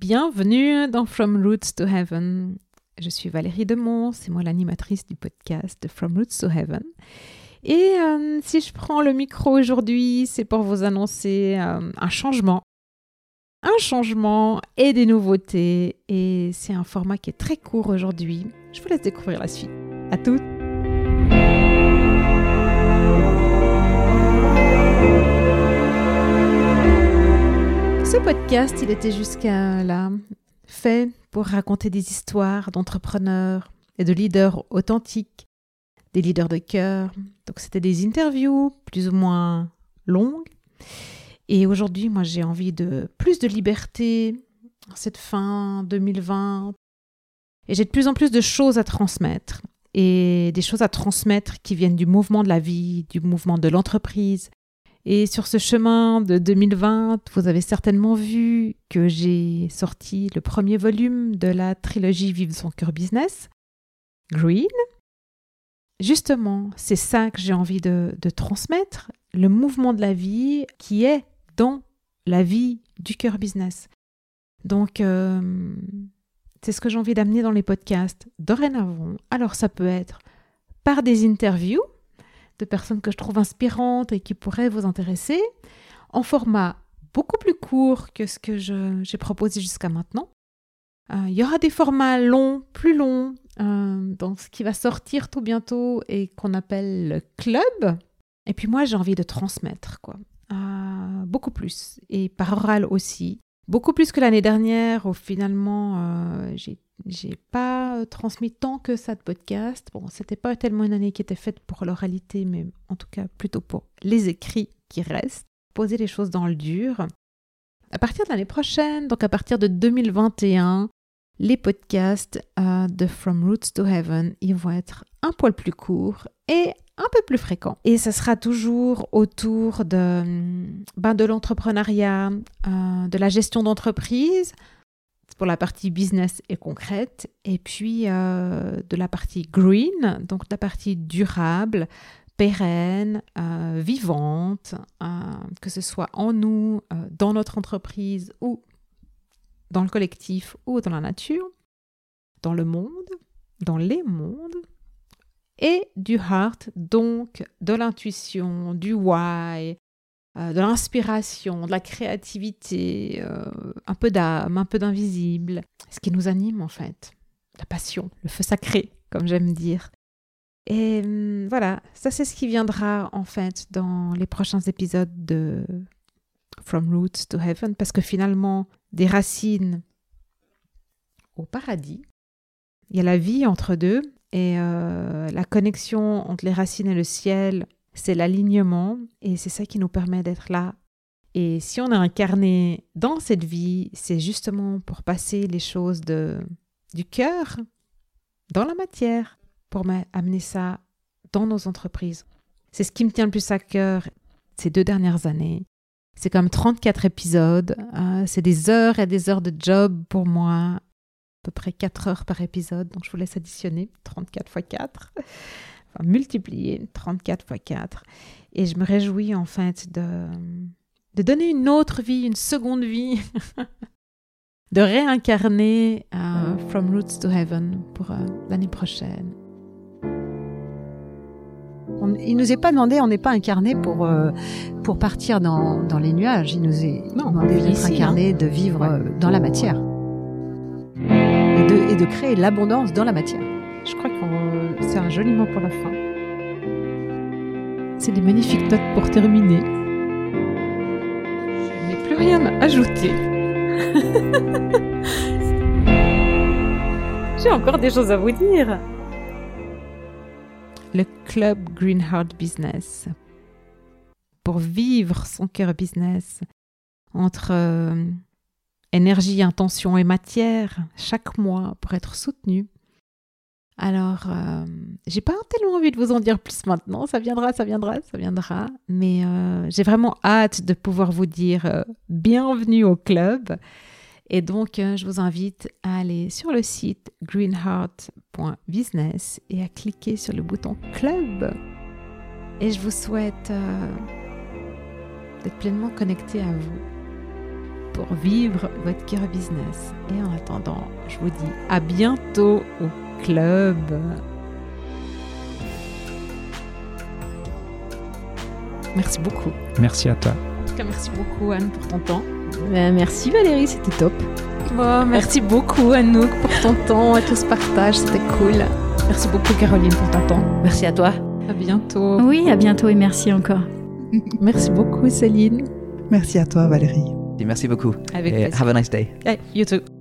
Bienvenue dans From Roots to Heaven. Je suis Valérie Demont, c'est moi l'animatrice du podcast From Roots to Heaven. Et euh, si je prends le micro aujourd'hui, c'est pour vous annoncer euh, un changement. Un changement et des nouveautés. Et c'est un format qui est très court aujourd'hui. Je vous laisse découvrir la suite. À toutes! Podcast, il était jusqu'à là fait pour raconter des histoires d'entrepreneurs et de leaders authentiques, des leaders de cœur. Donc c'était des interviews plus ou moins longues. Et aujourd'hui, moi, j'ai envie de plus de liberté cette fin 2020. Et j'ai de plus en plus de choses à transmettre. Et des choses à transmettre qui viennent du mouvement de la vie, du mouvement de l'entreprise, et sur ce chemin de 2020, vous avez certainement vu que j'ai sorti le premier volume de la trilogie Vive son cœur business, Green. Justement, c'est ça que j'ai envie de, transmettre, le mouvement de la vie qui est dans la vie du cœur business. Donc, euh, c'est ce que j'ai envie d'amener dans les podcasts dorénavant. Alors, ça peut être par des interviews, de personnes que je trouve inspirantes et qui pourraient vous intéresser, en format beaucoup plus court que ce que j'ai proposé jusqu'à maintenant. Euh, il y aura des formats longs, plus longs, euh, dans ce qui va sortir tout bientôt et qu'on appelle le club. Et puis moi, j'ai envie de transmettre, quoi. Euh, beaucoup plus. Et par oral aussi. Beaucoup plus que l'année dernière où finalement j'ai j'ai pas euh, transmis tant que ça de podcast. Bon, c'était pas tellement une année qui était faite pour l'oralité, mais en tout cas plutôt pour les écrits qui restent. Poser les choses dans le dur. À partir de l'année prochaine, donc à partir de 2021, les podcasts euh, de From Roots to Heaven, ils vont être un poil plus courts et un peu plus fréquents. Et ça sera toujours autour de, ben, de l'entrepreneuriat, euh, de la gestion d'entreprise, pour la partie business et concrète, et puis euh, de la partie green, donc la partie durable, pérenne, euh, vivante, euh, que ce soit en nous, dans notre entreprise ou dans le collectif ou dans la nature, dans le monde, dans les mondes, et du heart, donc de l'intuition, du why, euh, de l'inspiration, de la créativité, euh, un peu d'âme, un peu d'invisible. Ce qui nous anime en fait. La passion, le feu sacré, comme j'aime dire. Et hum, voilà, ça c'est ce qui viendra en fait dans les prochains épisodes de From Roots to Heaven, parce que finalement, des racines au paradis, il y a la vie entre deux, et euh, la connexion entre les racines et le ciel, c'est l'alignement et c'est ça qui nous permet d'être là. Et si on a incarné dans cette vie, c'est justement pour passer les choses de, du cœur dans la matière, pour amener ça dans nos entreprises. C'est ce qui me tient le plus à cœur ces deux dernières années. C'est comme 34 épisodes, hein. c'est des heures et des heures de job pour moi, à peu près 4 heures par épisode, donc je vous laisse additionner 34 x 4 multiplier 34 fois 4. Et je me réjouis en fait de, de donner une autre vie, une seconde vie, de réincarner euh, From Roots to Heaven pour euh, l'année prochaine. On, il nous est pas demandé, on n'est pas incarné pour, euh, pour partir dans, dans, les nuages. Il nous est demandé d'être incarné, hein. de vivre dans la matière. Et de, et de créer l'abondance dans la matière. Je crois que c'est un joli mot pour la fin. C'est des magnifiques notes pour terminer. Je n'ai plus rien à ajouter. J'ai encore des choses à vous dire. Le club Green Heart Business. Pour vivre son cœur business entre euh, énergie, intention et matière chaque mois pour être soutenu alors, euh, j'ai pas tellement envie de vous en dire plus maintenant. Ça viendra, ça viendra, ça viendra. Mais euh, j'ai vraiment hâte de pouvoir vous dire euh, bienvenue au club. Et donc, je vous invite à aller sur le site greenheart.business et à cliquer sur le bouton club. Et je vous souhaite d'être pleinement connecté à vous pour vivre votre cœur business. Et en attendant, je vous dis à bientôt club. Merci beaucoup. Merci à toi. En tout cas, merci beaucoup Anne pour ton temps. Ben, merci Valérie, c'était top. Bon, merci beaucoup Anouk pour ton temps et tout ce partage, c'était cool. Merci beaucoup Caroline pour ton temps. Merci à toi. À bientôt. Oui, à bientôt et merci encore. merci beaucoup Céline. Merci à toi Valérie. Merci beaucoup. Avec et plaisir. have a nice day. Hey, you too.